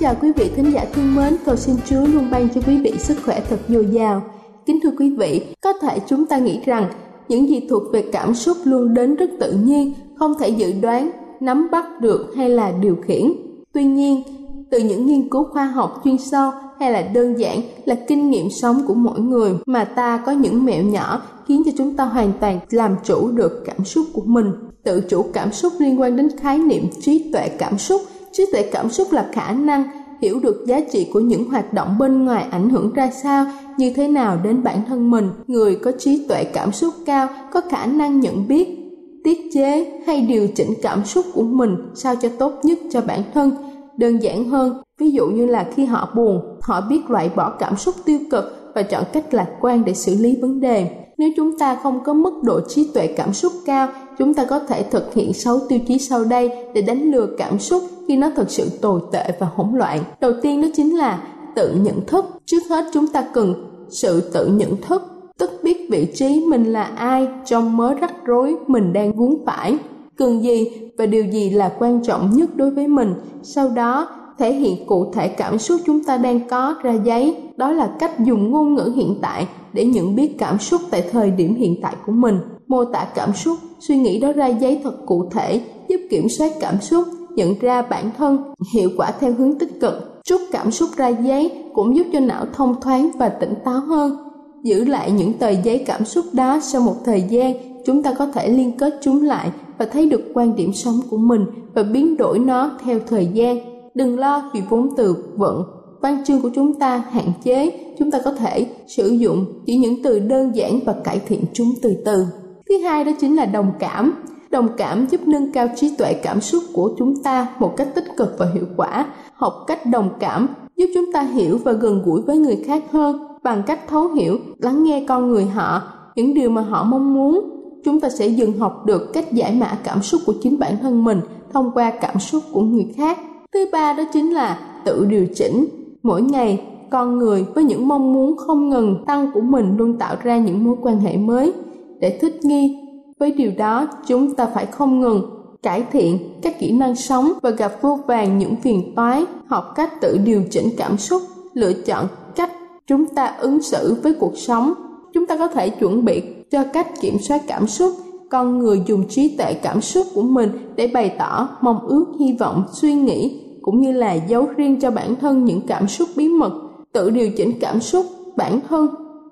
Chào quý vị thính giả thương mến, cầu xin Chúa luôn ban cho quý vị sức khỏe thật dồi dào. Kính thưa quý vị, có thể chúng ta nghĩ rằng những gì thuộc về cảm xúc luôn đến rất tự nhiên, không thể dự đoán, nắm bắt được hay là điều khiển. Tuy nhiên, từ những nghiên cứu khoa học chuyên sâu hay là đơn giản là kinh nghiệm sống của mỗi người mà ta có những mẹo nhỏ khiến cho chúng ta hoàn toàn làm chủ được cảm xúc của mình. Tự chủ cảm xúc liên quan đến khái niệm trí tuệ cảm xúc trí tuệ cảm xúc là khả năng hiểu được giá trị của những hoạt động bên ngoài ảnh hưởng ra sao, như thế nào đến bản thân mình, người có trí tuệ cảm xúc cao, có khả năng nhận biết, tiết chế hay điều chỉnh cảm xúc của mình sao cho tốt nhất cho bản thân. Đơn giản hơn, ví dụ như là khi họ buồn, họ biết loại bỏ cảm xúc tiêu cực và chọn cách lạc quan để xử lý vấn đề. Nếu chúng ta không có mức độ trí tuệ cảm xúc cao chúng ta có thể thực hiện 6 tiêu chí sau đây để đánh lừa cảm xúc khi nó thật sự tồi tệ và hỗn loạn. Đầu tiên đó chính là tự nhận thức. Trước hết chúng ta cần sự tự nhận thức, tức biết vị trí mình là ai trong mớ rắc rối mình đang vướng phải. Cần gì và điều gì là quan trọng nhất đối với mình. Sau đó thể hiện cụ thể cảm xúc chúng ta đang có ra giấy. Đó là cách dùng ngôn ngữ hiện tại để nhận biết cảm xúc tại thời điểm hiện tại của mình mô tả cảm xúc, suy nghĩ đó ra giấy thật cụ thể, giúp kiểm soát cảm xúc, nhận ra bản thân, hiệu quả theo hướng tích cực. Rút cảm xúc ra giấy cũng giúp cho não thông thoáng và tỉnh táo hơn. Giữ lại những tờ giấy cảm xúc đó sau một thời gian, chúng ta có thể liên kết chúng lại và thấy được quan điểm sống của mình và biến đổi nó theo thời gian. Đừng lo vì vốn từ vựng. Văn chương của chúng ta hạn chế, chúng ta có thể sử dụng chỉ những từ đơn giản và cải thiện chúng từ từ thứ hai đó chính là đồng cảm. Đồng cảm giúp nâng cao trí tuệ cảm xúc của chúng ta một cách tích cực và hiệu quả. Học cách đồng cảm giúp chúng ta hiểu và gần gũi với người khác hơn bằng cách thấu hiểu, lắng nghe con người họ, những điều mà họ mong muốn. Chúng ta sẽ dần học được cách giải mã cảm xúc của chính bản thân mình thông qua cảm xúc của người khác. Thứ ba đó chính là tự điều chỉnh. Mỗi ngày, con người với những mong muốn không ngừng tăng của mình luôn tạo ra những mối quan hệ mới để thích nghi. Với điều đó, chúng ta phải không ngừng cải thiện các kỹ năng sống và gặp vô vàng những phiền toái. Học cách tự điều chỉnh cảm xúc, lựa chọn cách chúng ta ứng xử với cuộc sống. Chúng ta có thể chuẩn bị cho cách kiểm soát cảm xúc. Con người dùng trí tuệ cảm xúc của mình để bày tỏ mong ước, hy vọng, suy nghĩ, cũng như là giấu riêng cho bản thân những cảm xúc bí mật. Tự điều chỉnh cảm xúc bản thân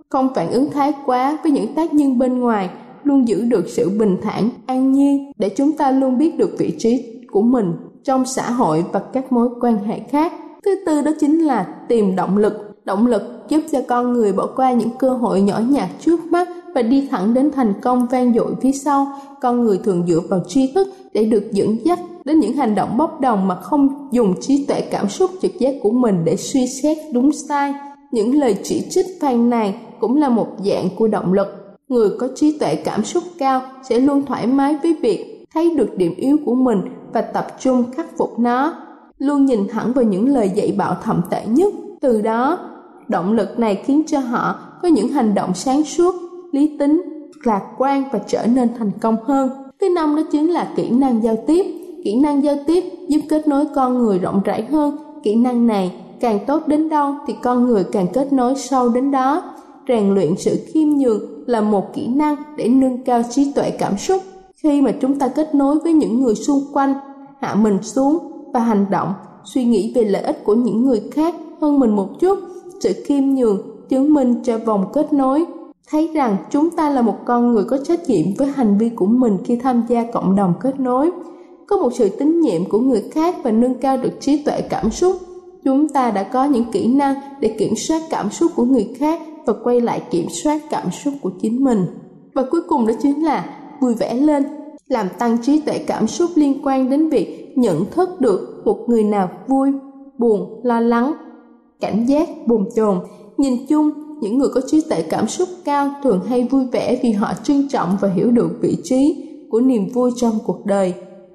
không phản ứng thái quá với những tác nhân bên ngoài, luôn giữ được sự bình thản, an nhiên để chúng ta luôn biết được vị trí của mình trong xã hội và các mối quan hệ khác. Thứ tư đó chính là tìm động lực. Động lực giúp cho con người bỏ qua những cơ hội nhỏ nhặt trước mắt và đi thẳng đến thành công vang dội phía sau. Con người thường dựa vào tri thức để được dẫn dắt đến những hành động bốc đồng mà không dùng trí tuệ cảm xúc trực giác của mình để suy xét đúng sai. Những lời chỉ trích phàn nàn cũng là một dạng của động lực. Người có trí tuệ cảm xúc cao sẽ luôn thoải mái với việc thấy được điểm yếu của mình và tập trung khắc phục nó. Luôn nhìn thẳng vào những lời dạy bảo thậm tệ nhất. Từ đó, động lực này khiến cho họ có những hành động sáng suốt, lý tính, lạc quan và trở nên thành công hơn. Thứ năm đó chính là kỹ năng giao tiếp. Kỹ năng giao tiếp giúp kết nối con người rộng rãi hơn. Kỹ năng này càng tốt đến đâu thì con người càng kết nối sâu đến đó rèn luyện sự khiêm nhường là một kỹ năng để nâng cao trí tuệ cảm xúc. Khi mà chúng ta kết nối với những người xung quanh, hạ mình xuống và hành động, suy nghĩ về lợi ích của những người khác hơn mình một chút, sự khiêm nhường chứng minh cho vòng kết nối. Thấy rằng chúng ta là một con người có trách nhiệm với hành vi của mình khi tham gia cộng đồng kết nối, có một sự tín nhiệm của người khác và nâng cao được trí tuệ cảm xúc, chúng ta đã có những kỹ năng để kiểm soát cảm xúc của người khác và quay lại kiểm soát cảm xúc của chính mình. Và cuối cùng đó chính là vui vẻ lên, làm tăng trí tuệ cảm xúc liên quan đến việc nhận thức được một người nào vui, buồn, lo lắng, cảnh giác, bồn chồn. Nhìn chung, những người có trí tuệ cảm xúc cao thường hay vui vẻ vì họ trân trọng và hiểu được vị trí của niềm vui trong cuộc đời.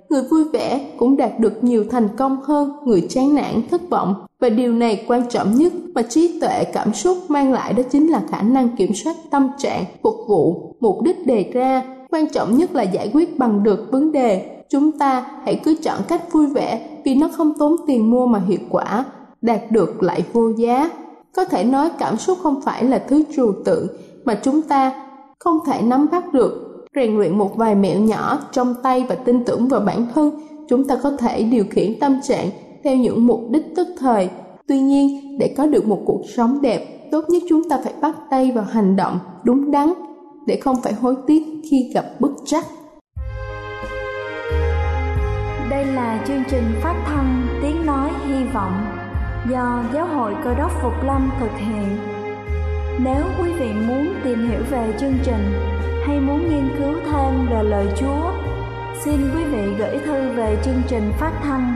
Người vui vẻ cũng đạt được nhiều thành công hơn người chán nản, thất vọng và điều này quan trọng nhất mà trí tuệ cảm xúc mang lại đó chính là khả năng kiểm soát tâm trạng, phục vụ, mục đích đề ra. Quan trọng nhất là giải quyết bằng được vấn đề. Chúng ta hãy cứ chọn cách vui vẻ vì nó không tốn tiền mua mà hiệu quả, đạt được lại vô giá. Có thể nói cảm xúc không phải là thứ trừu tượng mà chúng ta không thể nắm bắt được. Rèn luyện một vài mẹo nhỏ trong tay và tin tưởng vào bản thân, chúng ta có thể điều khiển tâm trạng theo những mục đích tức thời. Tuy nhiên để có được một cuộc sống đẹp tốt nhất chúng ta phải bắt tay vào hành động đúng đắn để không phải hối tiếc khi gặp bức trắc. Đây là chương trình phát thanh tiếng nói hy vọng do giáo hội cơ đốc phục lâm thực hiện. Nếu quý vị muốn tìm hiểu về chương trình hay muốn nghiên cứu thêm về lời Chúa, xin quý vị gửi thư về chương trình phát thanh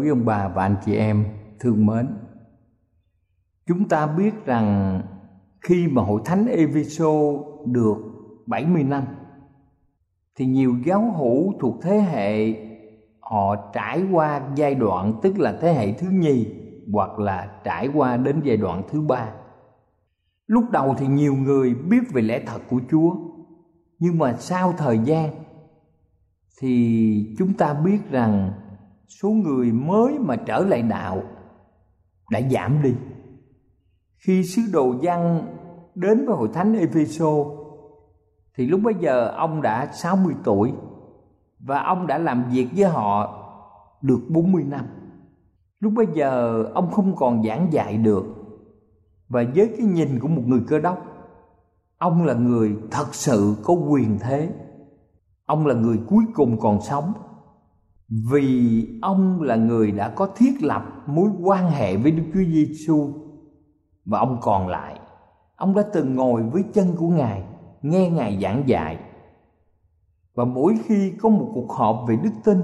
Quý ông bà và anh chị em thương mến. Chúng ta biết rằng khi mà hội thánh Eviso được 70 năm thì nhiều giáo hữu thuộc thế hệ họ trải qua giai đoạn tức là thế hệ thứ nhì hoặc là trải qua đến giai đoạn thứ ba. Lúc đầu thì nhiều người biết về lẽ thật của Chúa, nhưng mà sau thời gian thì chúng ta biết rằng số người mới mà trở lại đạo đã giảm đi. Khi sứ đồ văn đến với hội thánh Epheso, thì lúc bấy giờ ông đã 60 tuổi và ông đã làm việc với họ được 40 năm. Lúc bấy giờ ông không còn giảng dạy được và với cái nhìn của một người cơ đốc, ông là người thật sự có quyền thế. Ông là người cuối cùng còn sống vì ông là người đã có thiết lập mối quan hệ với Đức Chúa Giêsu và ông còn lại. Ông đã từng ngồi với chân của ngài, nghe ngài giảng dạy. Và mỗi khi có một cuộc họp về đức tin,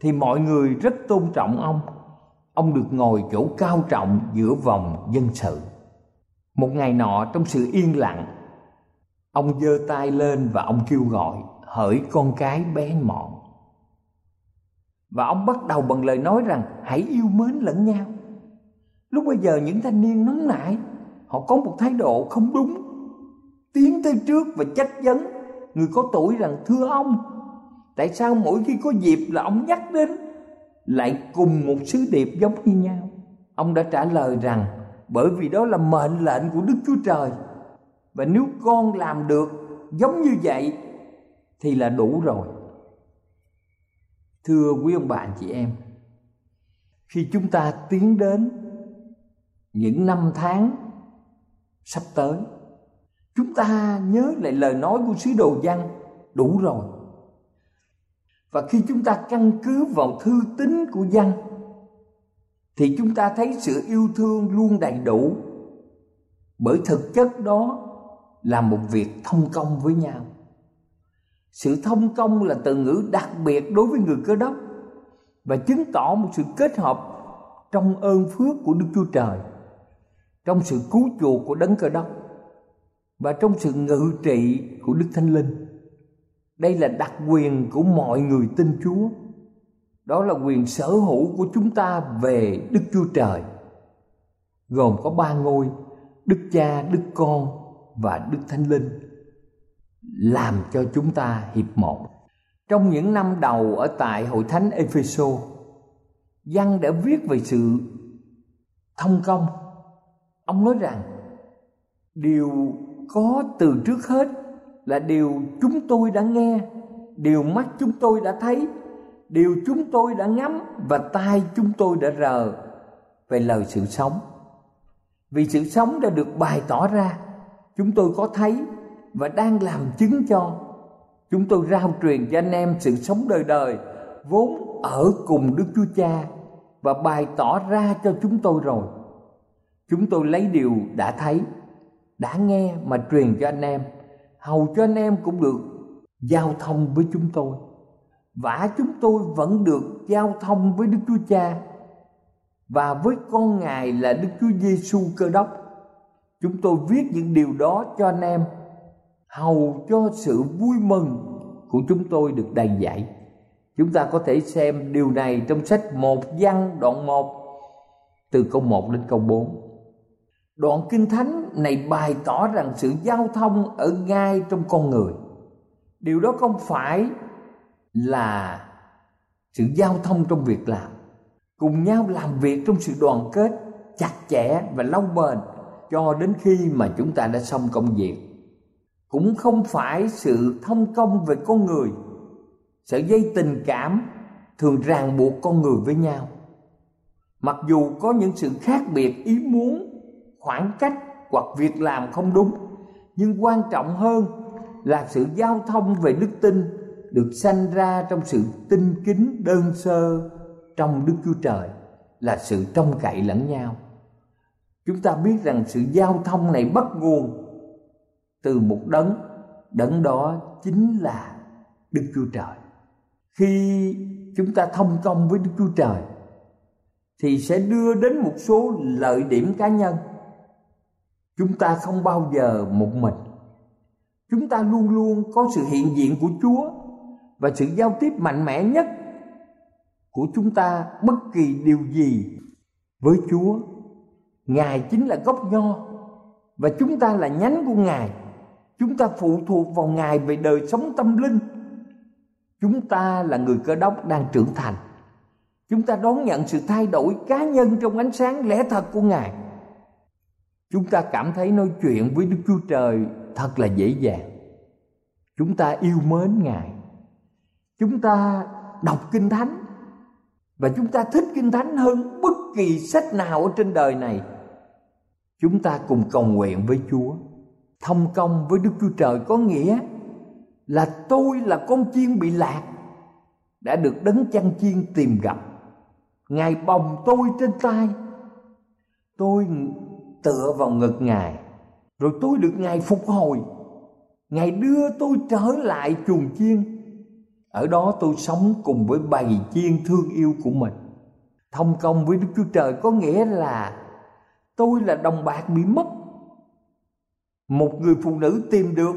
thì mọi người rất tôn trọng ông. Ông được ngồi chỗ cao trọng giữa vòng dân sự. Một ngày nọ, trong sự yên lặng, ông giơ tay lên và ông kêu gọi, hỡi con cái bé mọn và ông bắt đầu bằng lời nói rằng, hãy yêu mến lẫn nhau. Lúc bây giờ những thanh niên nóng nảy họ có một thái độ không đúng. Tiến tới trước và trách vấn người có tuổi rằng, thưa ông, tại sao mỗi khi có dịp là ông nhắc đến, lại cùng một sứ điệp giống như nhau? Ông đã trả lời rằng, bởi vì đó là mệnh lệnh của đức chúa trời. Và nếu con làm được giống như vậy, thì là đủ rồi thưa quý ông bạn chị em, khi chúng ta tiến đến những năm tháng sắp tới, chúng ta nhớ lại lời nói của sứ đồ văn đủ rồi. Và khi chúng ta căn cứ vào thư tín của văn, thì chúng ta thấy sự yêu thương luôn đầy đủ, bởi thực chất đó là một việc thông công với nhau sự thông công là từ ngữ đặc biệt đối với người cơ đốc và chứng tỏ một sự kết hợp trong ơn phước của đức chúa trời, trong sự cứu chuộc của đấng cơ đốc và trong sự ngự trị của đức thánh linh. Đây là đặc quyền của mọi người tin chúa. Đó là quyền sở hữu của chúng ta về đức chúa trời, gồm có ba ngôi đức cha, đức con và đức thánh linh làm cho chúng ta hiệp một. Trong những năm đầu ở tại hội thánh epheso văn đã viết về sự thông công. Ông nói rằng, điều có từ trước hết là điều chúng tôi đã nghe, điều mắt chúng tôi đã thấy, điều chúng tôi đã ngắm và tai chúng tôi đã rờ về lời sự sống. Vì sự sống đã được bày tỏ ra, chúng tôi có thấy và đang làm chứng cho. Chúng tôi rao truyền cho anh em sự sống đời đời, vốn ở cùng đức chúa cha và bày tỏ ra cho chúng tôi rồi. Chúng tôi lấy điều đã thấy, đã nghe mà truyền cho anh em. Hầu cho anh em cũng được giao thông với chúng tôi. Và chúng tôi vẫn được giao thông với Đức Chúa Cha. Và với con Ngài là Đức Chúa Giêsu Cơ Đốc. Chúng tôi viết những điều đó cho anh em hầu cho sự vui mừng của chúng tôi được đầy dạy. Chúng ta có thể xem điều này trong sách một văn, đoạn 1 từ câu 1 đến câu 4. Đoạn Kinh Thánh này bày tỏ rằng sự giao thông ở ngay trong con người. Điều đó không phải là sự giao thông trong việc làm cùng nhau làm việc trong sự đoàn kết chặt chẽ và lâu bền cho đến khi mà chúng ta đã xong công việc cũng không phải sự thông công về con người sợi dây tình cảm thường ràng buộc con người với nhau mặc dù có những sự khác biệt ý muốn, khoảng cách hoặc việc làm không đúng, nhưng quan trọng hơn là sự giao thông về đức tin được sanh ra trong sự tinh kính đơn sơ trong Đức Chúa Trời là sự trông cậy lẫn nhau. Chúng ta biết rằng sự giao thông này bắt nguồn từ một đấng, đấng đó chính là Đức Chúa Trời. Khi chúng ta thông công với Đức Chúa Trời thì sẽ đưa đến một số lợi điểm cá nhân. Chúng ta không bao giờ một mình. Chúng ta luôn luôn có sự hiện diện của Chúa và sự giao tiếp mạnh mẽ nhất của chúng ta bất kỳ điều gì với Chúa. Ngài chính là gốc nho và chúng ta là nhánh của Ngài. Chúng ta phụ thuộc vào Ngài về đời sống tâm linh. Chúng ta là người cơ đốc đang trưởng thành. Chúng ta đón nhận sự thay đổi cá nhân trong ánh sáng lẽ thật của Ngài. Chúng ta cảm thấy nói chuyện với Đức Chúa Trời thật là dễ dàng. Chúng ta yêu mến Ngài chúng ta đọc kinh thánh và chúng ta thích kinh thánh hơn bất kỳ sách nào ở trên đời này chúng ta cùng cầu nguyện với chúa thông công với đức chúa trời có nghĩa là tôi là con chiên bị lạc, đã được đấng chăn chiên tìm gặp. Ngài bồng tôi trên tay. Tôi tựa vào ngực ngài, rồi tôi được ngài phục hồi. Ngài đưa tôi trở lại chuồng chiên. Ở đó tôi sống cùng với bầy chiên thương yêu của mình. Thông công với đức chúa trời có nghĩa là tôi là đồng bạc bị mất một người phụ nữ tìm được.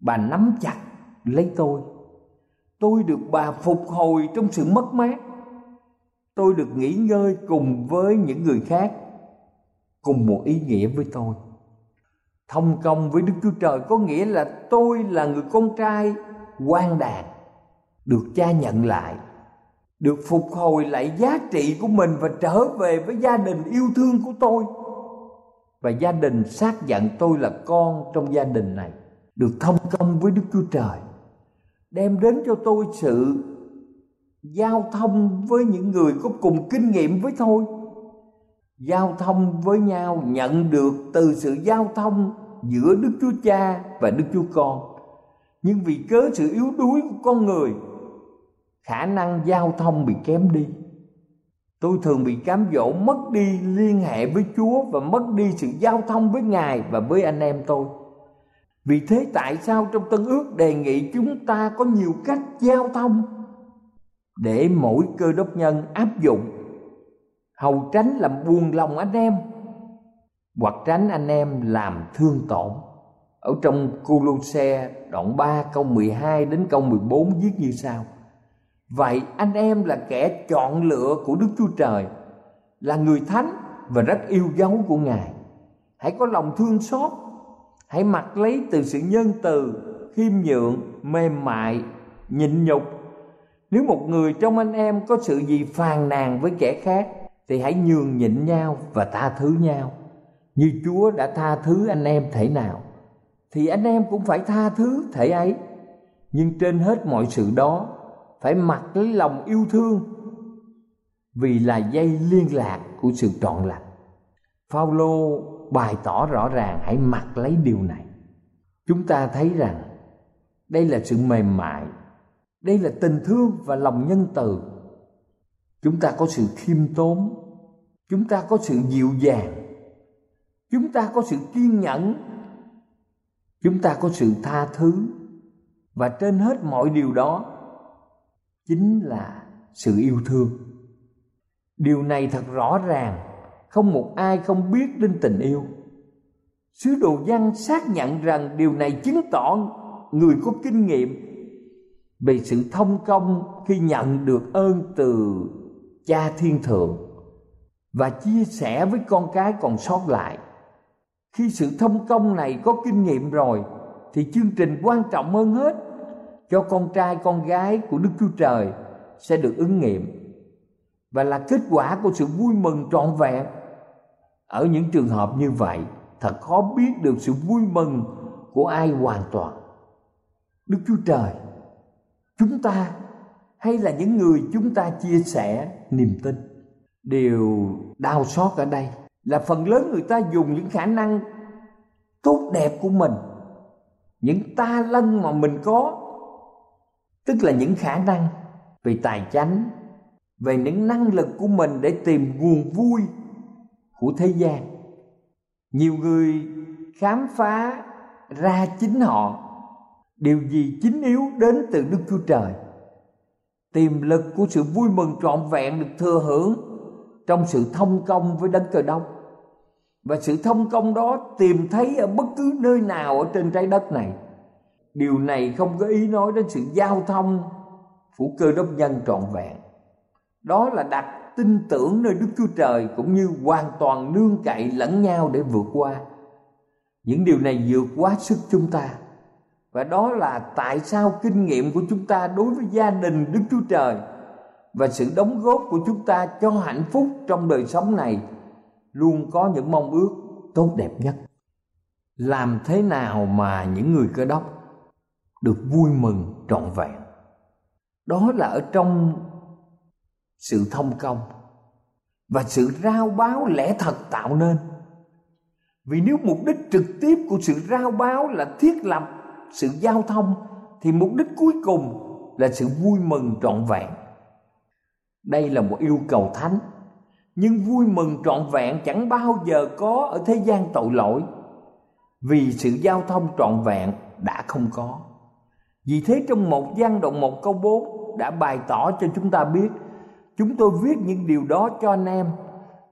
Bà nắm chặt, lấy tôi. Tôi được bà phục hồi trong sự mất mát. Tôi được nghỉ ngơi cùng với những người khác, cùng một ý nghĩa với tôi. Thông công với đức chúa trời có nghĩa là tôi là người con trai quan đàn được cha nhận lại, được phục hồi lại giá trị của mình và trở về với gia đình yêu thương của tôi và gia đình xác nhận tôi là con trong gia đình này được thông công với đức chúa trời đem đến cho tôi sự giao thông với những người có cùng kinh nghiệm với tôi giao thông với nhau nhận được từ sự giao thông giữa Đức Chúa Cha và Đức Chúa Con. Nhưng vì cớ sự yếu đuối của con người, khả năng giao thông bị kém đi. Tôi thường bị cám dỗ mất đi liên hệ với Chúa và mất đi sự giao thông với Ngài và với anh em tôi. Vì thế tại sao trong Tân ước đề nghị chúng ta có nhiều cách giao thông để mỗi cơ đốc nhân áp dụng hầu tránh làm buồn lòng anh em, hoặc tránh anh em làm thương tổn. Ở trong Colosse đoạn 3 câu 12 đến câu 14 viết như sau. Vậy anh em là kẻ chọn lựa của Đức Chúa Trời, là người thánh và rất yêu dấu của Ngài. Hãy có lòng thương xót, hãy mặc lấy từ sự nhân từ, khiêm nhượng, mềm mại, nhịn nhục. Nếu một người trong anh em có sự gì phàn nàn với kẻ khác, thì hãy nhường nhịn nhau và tha thứ nhau như Chúa đã tha thứ anh em thể nào thì anh em cũng phải tha thứ thể ấy nhưng trên hết mọi sự đó phải mặc lấy lòng yêu thương vì là dây liên lạc của sự trọn lành. Phaolô bày tỏ rõ ràng, hãy mặc lấy điều này. Chúng ta thấy rằng đây là sự mềm mại, đây là tình thương và lòng nhân từ. Chúng ta có sự khiêm tốn, chúng ta có sự dịu dàng, chúng ta có sự kiên nhẫn, chúng ta có sự tha thứ. Và trên hết mọi điều đó chính là sự yêu thương. Điều này thật rõ ràng, không một ai không biết đến tình yêu. Sứ đồ văn xác nhận rằng điều này chứng tỏ người có kinh nghiệm về sự thông công khi nhận được ơn từ cha thiên thượng và chia sẻ với con cái còn sót lại. Khi sự thông công này có kinh nghiệm rồi, thì chương trình quan trọng hơn hết cho con trai, con gái của đức chúa trời sẽ được ứng nghiệm và là kết quả của sự vui mừng trọn vẹn. Ở những trường hợp như vậy, thật khó biết được sự vui mừng của ai hoàn toàn. Đức chúa trời, chúng ta hay là những người chúng ta chia sẻ niềm tin? Điều đau xót ở đây là phần lớn người ta dùng những khả năng tốt đẹp của mình, những ta lân mà mình có tức là những khả năng về tài chánh, về những năng lực của mình để tìm nguồn vui của thế gian. Nhiều người khám phá ra chính họ, điều gì chính yếu đến từ đức chúa trời. Tiềm lực của sự vui mừng trọn vẹn được thừa hưởng trong sự thông công với đấng cờ đông. Và sự thông công đó tìm thấy ở bất cứ nơi nào ở trên trái đất này điều này không có ý nói đến sự giao thông của cơ đốc nhân trọn vẹn. Đó là đặt tin tưởng nơi đức chúa trời cũng như hoàn toàn nương cậy lẫn nhau để vượt qua. Những điều này vượt quá sức chúng ta. Và đó là tại sao kinh nghiệm của chúng ta đối với gia đình đức chúa trời và sự đóng góp của chúng ta cho hạnh phúc trong đời sống này luôn có những mong ước tốt đẹp nhất. Làm thế nào mà những người cơ đốc được vui mừng trọn vẹn. Đó là ở trong sự thông công và sự rao báo lẽ thật tạo nên. Vì nếu mục đích trực tiếp của sự rao báo là thiết lập sự giao thông, thì mục đích cuối cùng là sự vui mừng trọn vẹn. Đây là một yêu cầu thánh. Nhưng vui mừng trọn vẹn chẳng bao giờ có ở thế gian tội lỗi, vì sự giao thông trọn vẹn đã không có vì thế trong một gian đoạn một câu 4 đã bày tỏ cho chúng ta biết, chúng tôi viết những điều đó cho anh em,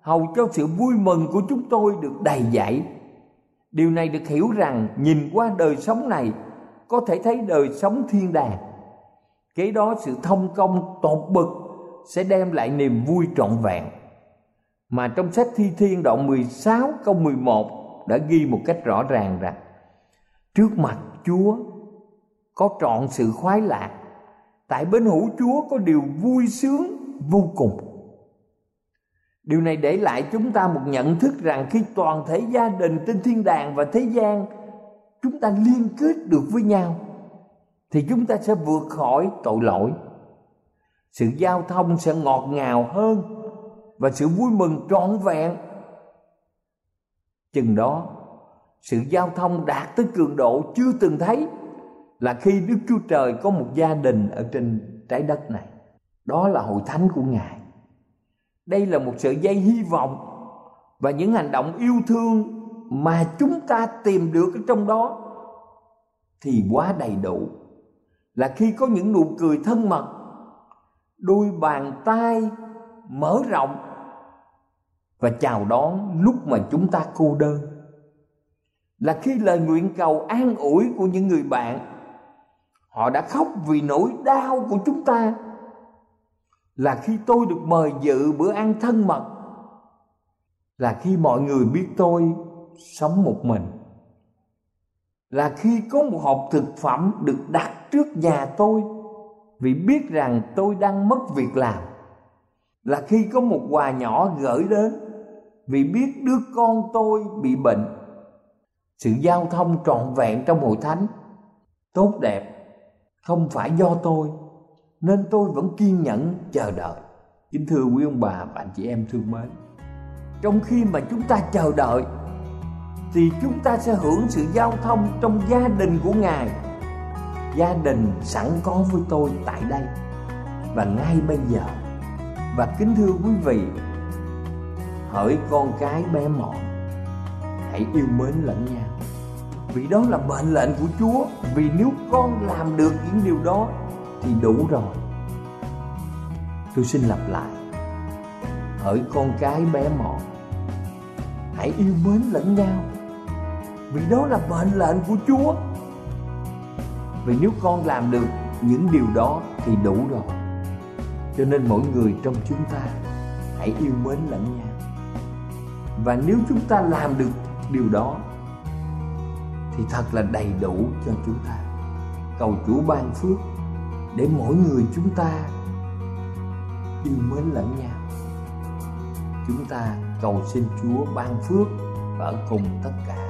hầu cho sự vui mừng của chúng tôi được đầy dẫy. Điều này được hiểu rằng nhìn qua đời sống này, có thể thấy đời sống thiên đàng. Kế đó sự thông công tột bực sẽ đem lại niềm vui trọn vẹn. Mà trong sách Thi Thiên đoạn 16 câu 11 đã ghi một cách rõ ràng rằng, trước mặt Chúa có trọn sự khoái lạc. Tại bên hữu Chúa có điều vui sướng vô cùng. Điều này để lại chúng ta một nhận thức rằng khi toàn thể gia đình trên thiên đàng và thế gian chúng ta liên kết được với nhau, thì chúng ta sẽ vượt khỏi tội lỗi. Sự giao thông sẽ ngọt ngào hơn và sự vui mừng trọn vẹn. Chừng đó, sự giao thông đạt tới cường độ chưa từng thấy là khi Đức Chúa Trời có một gia đình ở trên trái đất này. Đó là hội thánh của Ngài. Đây là một sợi dây hy vọng và những hành động yêu thương mà chúng ta tìm được ở trong đó thì quá đầy đủ. Là khi có những nụ cười thân mật, đôi bàn tay mở rộng và chào đón lúc mà chúng ta cô đơn là khi lời nguyện cầu an ủi của những người bạn họ đã khóc vì nỗi đau của chúng ta. Là khi tôi được mời dự bữa ăn thân mật, là khi mọi người biết tôi sống một mình, là khi có một hộp thực phẩm được đặt trước nhà tôi vì biết rằng tôi đang mất việc làm, là khi có một quà nhỏ gửi đến vì biết đứa con tôi bị bệnh. Sự giao thông trọn vẹn trong hội thánh, tốt đẹp không phải do tôi, nên tôi vẫn kiên nhẫn chờ đợi. Kính thưa quý ông bà và anh chị em thương mến, trong khi mà chúng ta chờ đợi, thì chúng ta sẽ hưởng sự giao thông trong gia đình của ngài. Gia đình sẵn có với tôi tại đây và ngay bây giờ. Và kính thưa quý vị, hỡi con cái bé mọn, hãy yêu mến lẫn nhau vì đó là mệnh lệnh của chúa. Vì nếu con làm được những điều đó, thì đủ rồi. Tôi xin lặp lại. Hỡi con cái bé mọn, hãy yêu mến lẫn nhau. Vì đó là mệnh lệnh của chúa. Vì nếu con làm được những điều đó, thì đủ rồi. Cho nên mỗi người trong chúng ta hãy yêu mến lẫn nhau. Và nếu chúng ta làm được điều đó thì thật là đầy đủ cho chúng ta. Cầu chúa ban phước để mỗi người chúng ta yêu mến lẫn nhau. Chúng ta cầu xin chúa ban phước và ở cùng tất cả.